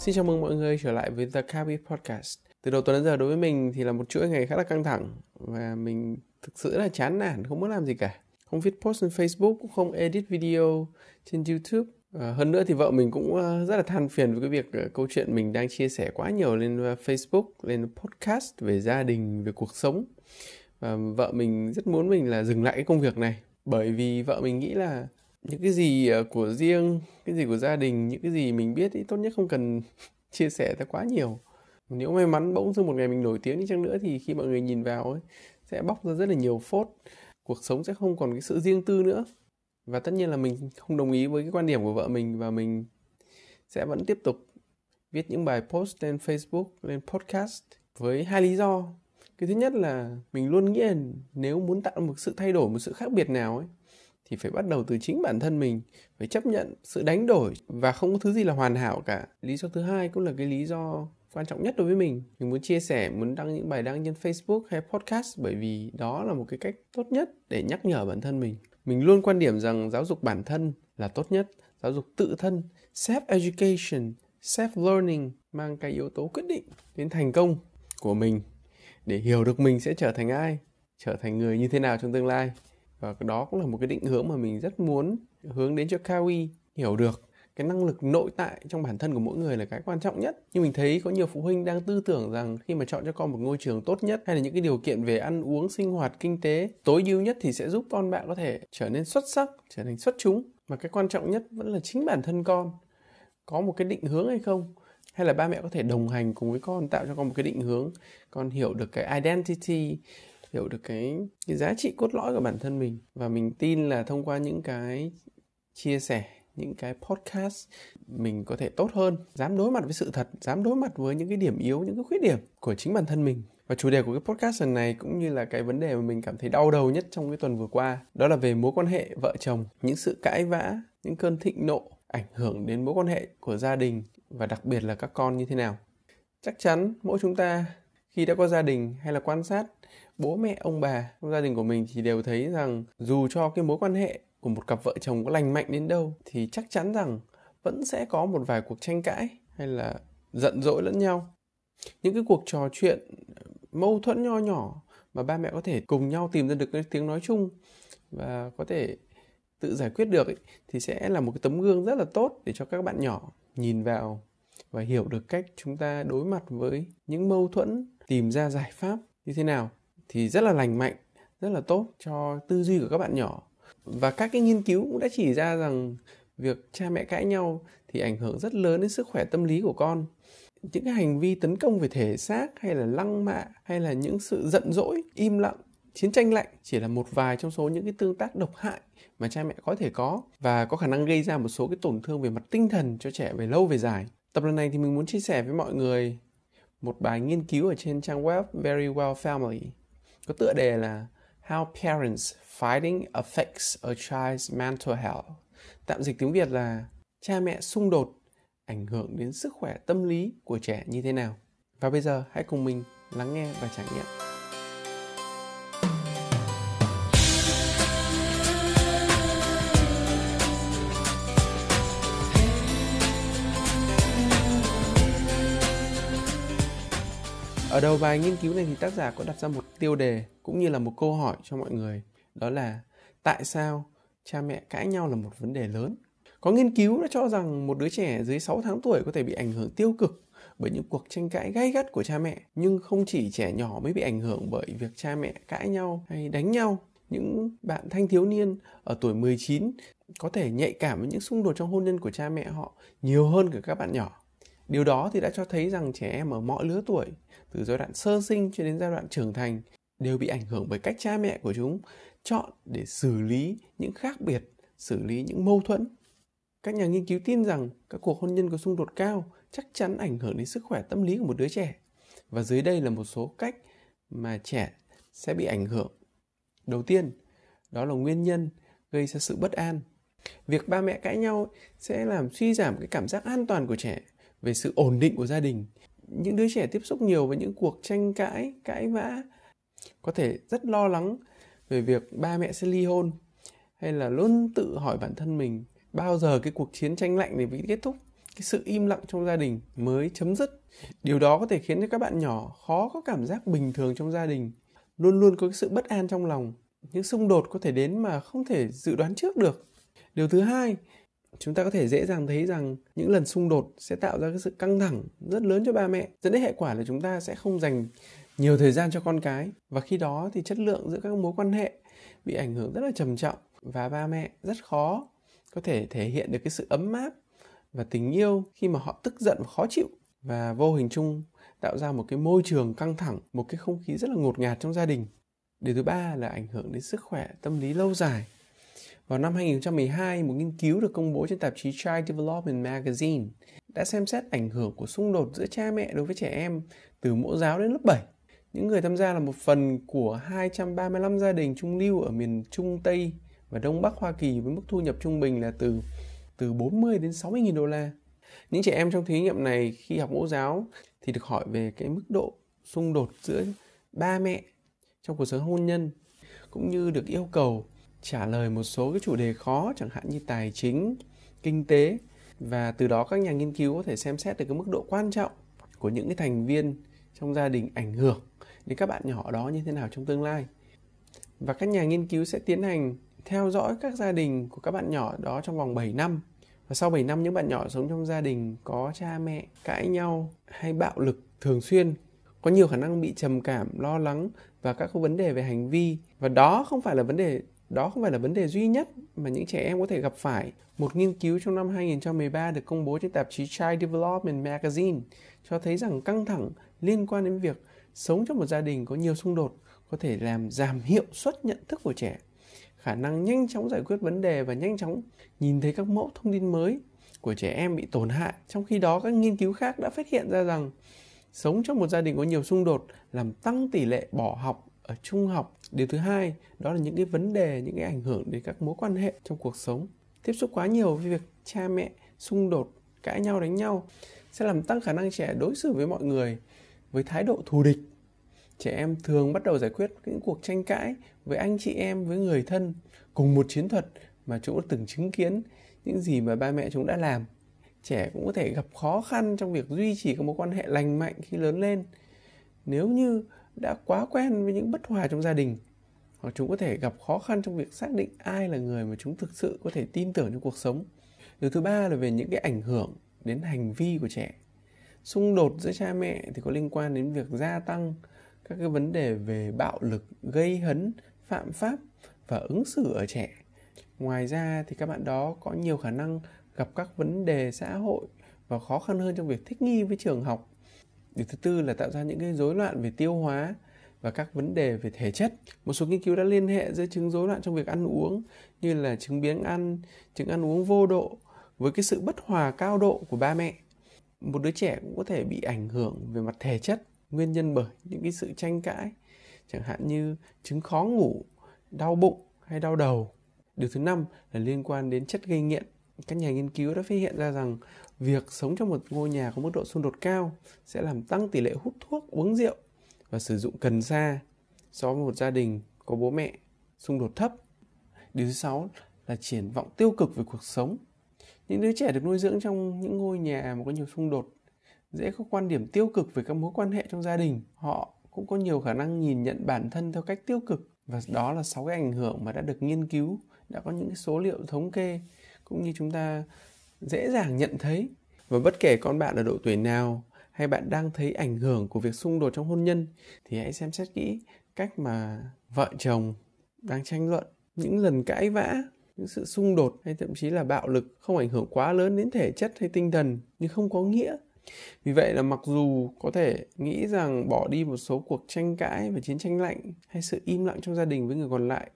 Xin chào mừng mọi người trở lại với The Kabi Podcast. Từ đầu tuần đến giờ đối với mình thì là một chuỗi ngày khá là căng thẳng và mình thực sự là chán nản, không muốn làm gì cả. Không viết post trên Facebook, cũng không edit video trên YouTube. À, hơn nữa thì vợ mình cũng ờ, rất là than phiền với cái việc uh, câu chuyện mình đang chia sẻ quá nhiều lên uh, Facebook, lên podcast về gia đình, về cuộc sống. Và vợ mình rất muốn mình là dừng lại cái công việc này bởi vì vợ mình nghĩ là những cái gì ờ, của riêng cái gì của gia đình những cái gì mình biết thì tốt nhất không cần chia sẻ ra quá nhiều. Nếu may mắn bỗng dưng một ngày mình nổi tiếng đi chăng nữa thì khi mọi người nhìn vào ấy sẽ bóc ra rất là nhiều phốt. Cuộc sống sẽ không còn cái sự riêng tư nữa. Và tất nhiên là mình không đồng ý với cái quan điểm của vợ mình và mình sẽ vẫn tiếp tục viết những bài post lên Facebook, lên podcast với hai lý do. Cái thứ nhất là mình luôn nghĩ là nếu muốn tạo một sự thay đổi, một sự khác biệt nào ấy thì phải bắt đầu từ chính bản thân mình, phải chấp nhận sự đánh đổi và không có thứ gì là hoàn hảo cả. Lý do thứ hai cũng là cái lý do quan trọng nhất đối với mình. Mình muốn chia sẻ, muốn đăng những bài đăng trên facebook hay podcast bởi vì đó là một cái cách tốt nhất để nhắc nhở bản thân mình. Mình luôn quan điểm rằng giáo dục bản thân là tốt nhất. Giáo dục tự thân self education self learning mang cái yếu tố quyết định đến thành công của mình. Để hiểu được mình sẽ trở thành ai, trở thành người như thế nào trong tương lai và đó cũng là một cái định hướng mà mình rất muốn hướng đến cho Kawi hiểu được cái năng lực nội tại trong bản thân của mỗi người là cái quan trọng nhất. Nhưng mình thấy có nhiều phụ huynh đang tư tưởng rằng khi mà chọn cho con một ngôi trường tốt nhất hay là những cái điều kiện về ăn uống, sinh hoạt, kinh tế tối ưu nhất thì sẽ giúp con bạn có thể trở nên xuất sắc, trở thành xuất chúng. Mà cái quan trọng nhất vẫn là chính bản thân con. Có một cái định hướng hay không? Hay là ba mẹ có thể đồng hành cùng với con, tạo cho con một cái định hướng, con hiểu được cái identity hiểu được cái, cái giá trị cốt lõi của bản thân mình. Và mình tin là thông qua những cái chia sẻ những cái podcast mình có thể tốt hơn dám đối mặt với sự thật dám đối mặt với những cái điểm yếu những cái khuyết điểm của chính bản thân mình. Và chủ đề của cái podcast lần này cũng như là cái vấn đề mà mình cảm thấy đau đầu nhất trong cái tuần vừa qua đó là về mối quan hệ vợ chồng những sự cãi vã những cơn thịnh nộ ảnh hưởng đến mối quan hệ của gia đình và đặc biệt là các con như thế nào. Chắc chắn mỗi chúng ta khi đã có gia đình hay là quan sát bố mẹ ông bà trong gia đình của mình thì đều thấy rằng dù cho cái mối quan hệ của một cặp vợ chồng có lành mạnh đến đâu thì chắc chắn rằng vẫn sẽ có một vài cuộc tranh cãi hay là giận dỗi lẫn nhau. Những cái cuộc trò chuyện ờ, mâu thuẫn nho nhỏ mà ba mẹ có thể cùng nhau tìm ra được cái tiếng nói chung và có thể tự giải quyết được ấy, thì sẽ là một cái tấm gương rất là tốt để cho các bạn nhỏ nhìn vào và hiểu được cách chúng ta đối mặt với những mâu thuẫn tìm ra giải pháp như thế nào thì rất là lành mạnh, rất là tốt cho tư duy của các bạn nhỏ. Và các cái nghiên cứu cũng đã chỉ ra rằng việc cha mẹ cãi nhau thì ảnh hưởng rất lớn đến sức khỏe tâm lý của con. Những cái hành vi tấn công về thể xác hay là lăng mạ hay là những sự giận dỗi, im lặng, chiến tranh lạnh chỉ là một vài trong số những cái tương tác độc hại mà cha mẹ có thể có và có khả năng gây ra một số cái tổn thương về mặt tinh thần cho trẻ về lâu về dài. Tập lần này thì mình muốn chia sẻ với mọi người một bài nghiên cứu ở trên trang web Very Well Family có tựa đề là How Parents Fighting Affects a Child's Mental Health. Tạm dịch tiếng Việt là cha mẹ xung đột ảnh hưởng đến sức khỏe tâm lý của trẻ như thế nào. Và bây giờ hãy cùng mình lắng nghe và trải nghiệm. Ở đầu bài nghiên cứu này thì tác giả có đặt ra một tiêu đề cũng như là một câu hỏi cho mọi người. Đó là, tại sao cha mẹ cãi nhau là một vấn đề lớn? Có nghiên cứu đã cho rằng một đứa trẻ dưới 6 tháng tuổi có thể bị ảnh hưởng tiêu cực bởi những cuộc tranh cãi gay gắt của cha mẹ. Nhưng không chỉ trẻ nhỏ mới bị ảnh hưởng bởi việc cha mẹ cãi nhau hay đánh nhau. Những bạn thanh thiếu niên ở tuổi 19 có thể nhạy cảm với những xung đột trong hôn nhân của cha mẹ họ nhiều hơn cả các bạn nhỏ. Điều đó thì đã cho thấy rằng trẻ em ở mọi lứa tuổi, từ giai đoạn sơ sinh cho đến giai đoạn trưởng thành, đều bị ảnh hưởng bởi cách cha mẹ của chúng chọn để xử lý những khác biệt, xử lý những mâu thuẫn. Các nhà nghiên cứu tin rằng các cuộc hôn nhân có xung đột cao chắc chắn ảnh hưởng đến sức khỏe tâm lý của một đứa trẻ. Và dưới đây là một số cách mà trẻ sẽ bị ảnh hưởng. Đầu tiên, đó là nguyên nhân gây ra sự bất an. Việc ba mẹ cãi nhau sẽ làm suy giảm cái cảm giác an toàn của trẻ về sự ổn định của gia đình. Những đứa trẻ tiếp xúc nhiều với những cuộc tranh cãi, cãi vã có thể rất lo lắng về việc ba mẹ sẽ ly hôn hay là luôn tự hỏi bản thân mình bao giờ cái cuộc chiến tranh lạnh này mới kết thúc? Cái sự im lặng trong gia đình mới chấm dứt. Điều đó có thể khiến cho các bạn nhỏ khó có cảm giác bình thường trong gia đình. Luôn luôn có cái sự bất an trong lòng. Những xung đột có thể đến mà không thể dự đoán trước được. Điều thứ hai chúng ta có thể dễ dàng thấy rằng những lần xung đột sẽ tạo ra cái sự căng thẳng rất lớn cho ba mẹ dẫn đến hệ quả là chúng ta sẽ không dành nhiều thời gian cho con cái và khi đó thì chất lượng giữa các mối quan hệ bị ảnh hưởng rất là trầm trọng và ba mẹ rất khó có thể thể hiện được cái sự ấm áp và tình yêu khi mà họ tức giận và khó chịu và vô hình chung tạo ra một cái môi trường căng thẳng, một cái không khí rất là ngột ngạt trong gia đình. Điều thứ ba là ảnh hưởng đến sức khỏe tâm lý lâu dài. Vào năm 2012, một nghiên cứu được công bố trên tạp chí Child Development Magazine đã xem xét ảnh hưởng của xung đột giữa cha mẹ đối với trẻ em từ mẫu giáo đến lớp 7. Những người tham gia là một phần của 235 gia đình trung lưu ở miền Trung Tây và Đông Bắc Hoa Kỳ với mức thu nhập trung bình là từ từ 40 đến 60 nghìn đô la. Những trẻ em trong thí nghiệm này khi học mẫu giáo thì được hỏi về cái mức độ xung đột giữa ba mẹ trong cuộc sống hôn nhân cũng như được yêu cầu trả lời một số cái chủ đề khó chẳng hạn như tài chính, kinh tế và từ đó các nhà nghiên cứu có thể xem xét được cái mức độ quan trọng của những cái thành viên trong gia đình ảnh hưởng đến các bạn nhỏ đó như thế nào trong tương lai. Và các nhà nghiên cứu sẽ tiến hành theo dõi các gia đình của các bạn nhỏ đó trong vòng 7 năm. Và sau 7 năm những bạn nhỏ sống trong gia đình có cha mẹ cãi nhau hay bạo lực thường xuyên có nhiều khả năng bị trầm cảm, lo lắng và các vấn đề về hành vi và đó không phải là vấn đề đó không phải là vấn đề duy nhất mà những trẻ em có thể gặp phải. Một nghiên cứu trong năm 2013 được công bố trên tạp chí Child Development Magazine cho thấy rằng căng thẳng liên quan đến việc sống trong một gia đình có nhiều xung đột có thể làm giảm hiệu suất nhận thức của trẻ khả năng nhanh chóng giải quyết vấn đề và nhanh chóng nhìn thấy các mẫu thông tin mới của trẻ em bị tổn hại. Trong khi đó, các nghiên cứu khác đã phát hiện ra rằng sống trong một gia đình có nhiều xung đột làm tăng tỷ lệ bỏ học ở trung học. Điều thứ hai, đó là những cái vấn đề, những cái ảnh hưởng đến các mối quan hệ trong cuộc sống. Tiếp xúc quá nhiều với việc cha mẹ xung đột, cãi nhau đánh nhau sẽ làm tăng khả năng trẻ đối xử với mọi người với thái độ thù địch trẻ em thường bắt đầu giải quyết những cuộc tranh cãi với anh chị em với người thân cùng một chiến thuật mà chúng đã từng chứng kiến những gì mà ba mẹ chúng đã làm trẻ cũng có thể gặp khó khăn trong việc duy trì các mối quan hệ lành mạnh khi lớn lên nếu như đã quá quen với những bất hòa trong gia đình. Hoặc chúng có thể gặp khó khăn trong việc xác định ai là người mà chúng thực sự có thể tin tưởng trong cuộc sống. Điều thứ ba là về những cái ảnh hưởng đến hành vi của trẻ. Xung đột giữa cha mẹ thì có liên quan đến việc gia tăng các cái vấn đề về bạo lực, gây hấn, phạm pháp và ứng xử ở trẻ. Ngoài ra thì các bạn đó có nhiều khả năng gặp các vấn đề xã hội và khó khăn hơn trong việc thích nghi với trường học điều thứ tư là tạo ra những cái rối loạn về tiêu hóa và các vấn đề về thể chất. Một số nghiên cứu đã liên hệ giữa chứng rối loạn trong việc ăn uống như là chứng biếng ăn, chứng ăn uống vô độ với cái sự bất hòa cao độ của ba mẹ. Một đứa trẻ cũng có thể bị ảnh hưởng về mặt thể chất nguyên nhân bởi những cái sự tranh cãi chẳng hạn như chứng khó ngủ đau bụng hay đau đầu điều thứ năm là liên quan đến chất gây nghiện các nhà nghiên cứu đã phát hiện ra rằng việc sống trong một ngôi nhà có mức độ xung đột cao sẽ làm tăng tỷ lệ hút thuốc, uống rượu và sử dụng cần sa. So với một gia đình có bố mẹ xung đột thấp, điều thứ sáu là triển vọng tiêu cực về cuộc sống. Những đứa trẻ được nuôi dưỡng trong những ngôi nhà mà có nhiều xung đột dễ có quan điểm tiêu cực về các mối quan hệ trong gia đình. Họ cũng có nhiều khả năng nhìn nhận bản thân theo cách tiêu cực và đó là sáu cái ảnh hưởng mà đã được nghiên cứu, đã có những số liệu thống kê. Cũng như chúng ta dễ dàng nhận thấy. Và bất kể con bạn ở độ tuổi nào hay bạn đang thấy ảnh hưởng của việc xung đột trong hôn nhân thì hãy xem xét kỹ cách mà vợ chồng đang tranh luận. Những lần cãi vã những sự xung đột hay thậm chí là bạo lực không ảnh hưởng quá lớn đến thể chất hay tinh thần nhưng không có nghĩa. Vì vậy là mặc dù có thể nghĩ rằng bỏ đi một số cuộc tranh cãi và chiến tranh lạnh hay sự im lặng trong gia đình với người còn lại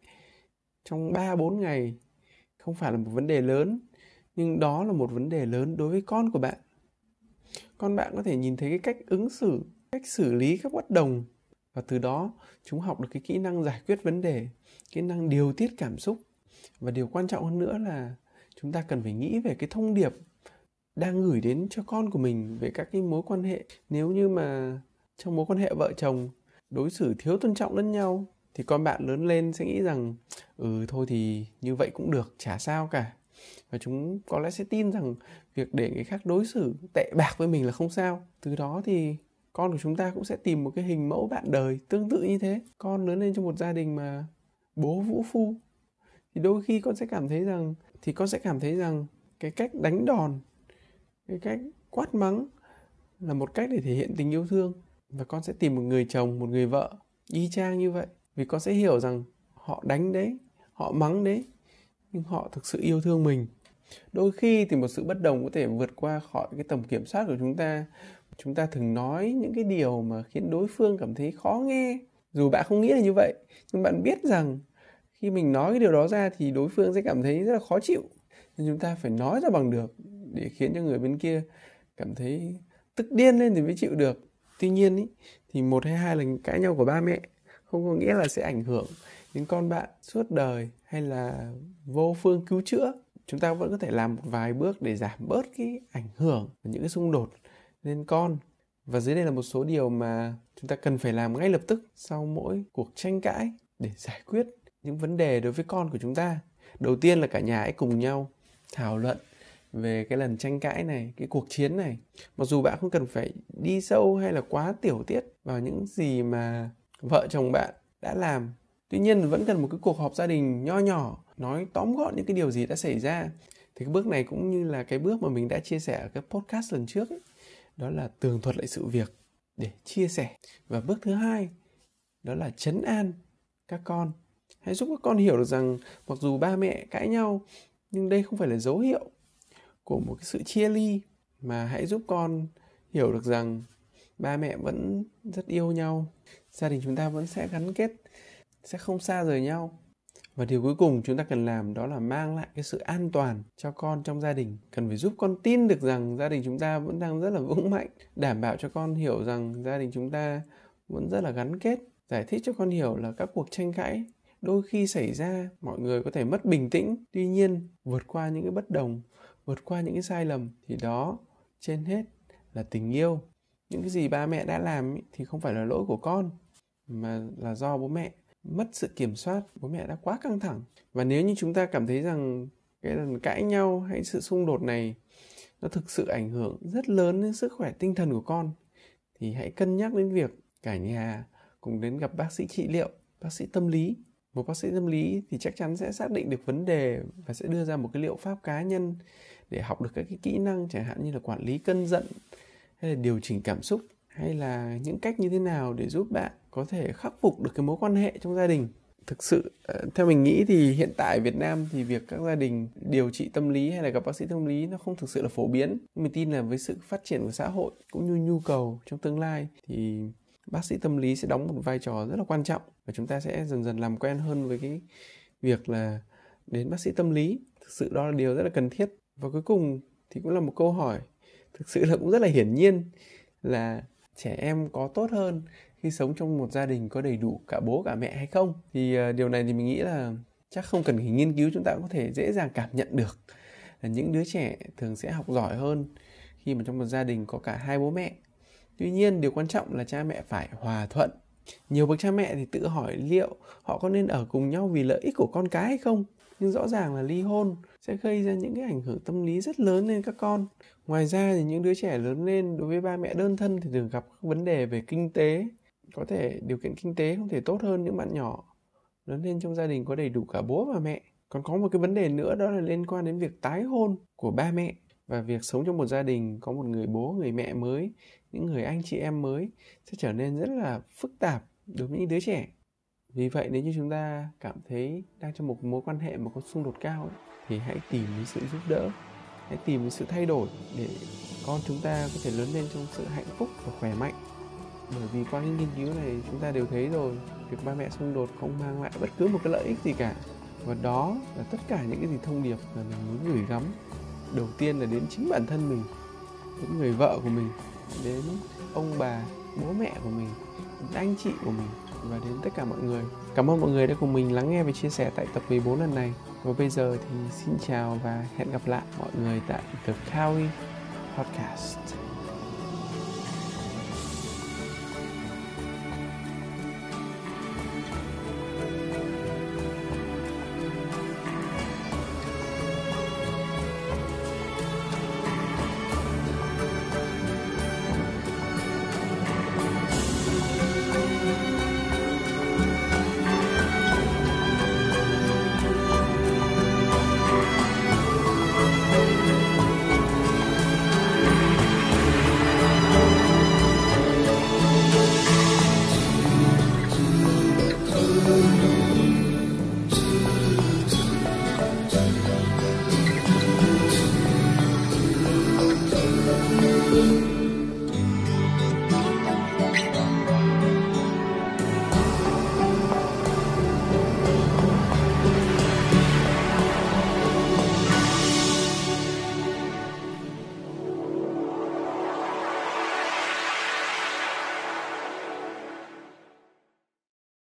trong 3 4 ngày không phải là một vấn đề lớn, nhưng đó là một vấn đề lớn đối với con của bạn. Con bạn có thể nhìn thấy cái cách ứng xử, cách xử lý các bất đồng. Và từ đó, chúng học được cái kỹ năng giải quyết vấn đề, kỹ năng điều tiết cảm xúc. Và điều quan trọng hơn nữa là chúng ta cần phải nghĩ về cái thông điệp đang gửi đến cho con của mình về các cái mối quan hệ. Nếu như mà trong mối quan hệ vợ chồng, đối xử thiếu tôn trọng lẫn nhau, thì con bạn lớn lên sẽ nghĩ rằng ừ thôi thì như vậy cũng được, chả sao cả và chúng có lẽ sẽ tin rằng việc để người khác đối xử tệ bạc với mình là không sao. Từ đó thì con của chúng ta cũng sẽ tìm một cái hình mẫu bạn đời tương tự như thế. Con lớn lên trong một gia đình mà bố vũ phu, thì đôi khi con sẽ cảm thấy rằng, thì con sẽ cảm thấy rằng cái cách đánh đòn, cái cách quát mắng là một cách để thể hiện tình yêu thương. Và con sẽ tìm một người chồng, một người vợ y chang như vậy. Vì con sẽ hiểu rằng họ đánh đấy, họ mắng đấy nhưng họ thực sự yêu thương mình. Đôi khi thì một sự bất đồng có thể vượt qua khỏi cái tầm kiểm soát của chúng ta. Chúng ta thường nói những cái điều mà khiến đối phương cảm thấy khó nghe. Dù bạn không nghĩ là như vậy nhưng bạn biết rằng khi mình nói cái điều đó ra thì đối phương sẽ cảm thấy rất là khó chịu. Nên chúng ta phải nói ra bằng được để khiến cho người bên kia cảm thấy tức điên lên thì mới chịu được. Tuy nhiên ý, thì một hay hai lần cãi nhau của ba mẹ không có nghĩa là sẽ ảnh hưởng những con bạn suốt đời hay là vô phương cứu chữa, chúng ta vẫn có thể làm một vài bước để giảm bớt cái ảnh hưởng và những cái xung đột lên con. Và dưới đây là một số điều mà chúng ta cần phải làm ngay lập tức sau mỗi cuộc tranh cãi để giải quyết những vấn đề đối với con của chúng ta. Đầu tiên là cả nhà hãy cùng nhau thảo luận về cái lần tranh cãi này, cái cuộc chiến này. Mặc dù bạn không cần phải đi sâu hay là quá tiểu tiết vào những gì mà vợ chồng bạn đã làm tuy nhiên vẫn cần một cái cuộc họp gia đình nho nhỏ nói tóm gọn những cái điều gì đã xảy ra. Thì cái bước này cũng như là cái bước mà mình đã chia sẻ ở cái podcast lần trước ấy, đó là tường thuật lại sự việc để chia sẻ. Và bước thứ hai đó là chấn an các con. Hãy giúp các con hiểu được rằng mặc dù ba mẹ cãi nhau nhưng đây không phải là dấu hiệu của một cái sự chia ly mà hãy giúp con hiểu được rằng ba mẹ vẫn rất yêu nhau. Gia đình chúng ta vẫn sẽ gắn kết sẽ không xa rời nhau. Và điều cuối cùng chúng ta cần làm đó là mang lại cái sự an toàn cho con trong gia đình. Cần phải giúp con tin được rằng gia đình chúng ta vẫn đang rất là vững mạnh, đảm bảo cho con hiểu rằng gia đình chúng ta vẫn rất là gắn kết, giải thích cho con hiểu là các cuộc tranh cãi đôi khi xảy ra, mọi người có thể mất bình tĩnh. Tuy nhiên, vượt qua những cái bất đồng, vượt qua những cái sai lầm thì đó trên hết là tình yêu. Những cái gì ba mẹ đã làm thì không phải là lỗi của con, mà là do bố mẹ mất sự kiểm soát, bố mẹ đã quá căng thẳng. Và nếu như chúng ta cảm thấy rằng cái lần cãi nhau hay sự xung đột này nó thực sự ảnh hưởng rất lớn đến sức khỏe tinh thần của con, thì hãy cân nhắc đến việc cả nhà cùng đến gặp bác sĩ trị liệu, bác sĩ tâm lý. Một bác sĩ tâm lý thì chắc chắn sẽ xác định được vấn đề và sẽ đưa ra một cái liệu pháp cá nhân để học được các cái kỹ năng, chẳng hạn như là quản lý cơn giận, hay là điều chỉnh cảm xúc, hay là những cách như thế nào để giúp bạn có thể khắc phục được cái mối quan hệ trong gia đình thực sự ờ, theo mình nghĩ thì hiện tại Việt Nam thì việc các gia đình điều trị tâm lý hay là gặp bác sĩ tâm lý nó không thực sự là phổ biến. Mình tin là với sự phát triển của xã hội cũng như nhu cầu trong tương lai thì bác sĩ tâm lý sẽ đóng một vai trò rất là quan trọng và chúng ta sẽ dần dần làm quen hơn với cái việc là đến bác sĩ tâm lý. Thực sự đó là điều rất là cần thiết. Và cuối cùng thì cũng là một câu hỏi, thực sự là cũng rất là hiển nhiên là trẻ em có tốt hơn khi sống trong một gia đình có đầy đủ cả bố cả mẹ hay không? Thì uh, điều này thì mình nghĩ là chắc không cần phải nghiên cứu chúng ta cũng có thể dễ dàng cảm nhận được. Là những đứa trẻ thường sẽ học giỏi hơn khi mà trong một gia đình có cả hai bố mẹ. Tuy nhiên điều quan trọng là cha mẹ phải hòa thuận. Nhiều bậc cha mẹ thì tự hỏi liệu họ có nên ở cùng nhau vì lợi ích của con cái hay không? Nhưng rõ ràng là ly hôn sẽ gây ra những cái ảnh hưởng tâm lý rất lớn lên các con. Ngoài ra thì những đứa trẻ lớn lên đối với ba mẹ đơn thân thì thường gặp các vấn đề về kinh tế có thể điều kiện kinh tế không thể tốt hơn những bạn nhỏ. Lớn lên trong gia đình có đầy đủ cả bố và mẹ. Còn có một cái vấn đề nữa đó là liên quan đến việc tái hôn của ba mẹ và việc sống trong một gia đình có một người bố người mẹ mới những người anh chị em mới sẽ trở nên rất là phức tạp đối với những đứa trẻ. Vì vậy nếu như chúng ta cảm thấy đang trong một mối quan hệ mà có xung đột cao ấy, thì hãy tìm những sự giúp đỡ. Hãy tìm đến sự thay đổi để con chúng ta có thể lớn lên trong sự hạnh phúc và khỏe mạnh bởi vì qua những nghiên cứu này chúng ta đều thấy rồi, việc ba mẹ xung đột không mang lại bất cứ một cái lợi ích gì cả. Và đó là tất cả những cái gì thông điệp mà mình muốn gửi gắm. Đầu tiên là đến chính bản thân mình đến người vợ của mình, đến ông bà, bố mẹ của mình, đến anh chị của mình và đến tất cả mọi người. Cảm ơn mọi người đã cùng mình lắng nghe và chia sẻ tại tập 14 lần này. Và bây giờ thì xin chào và hẹn gặp lại mọi người tại The Kawi Podcast.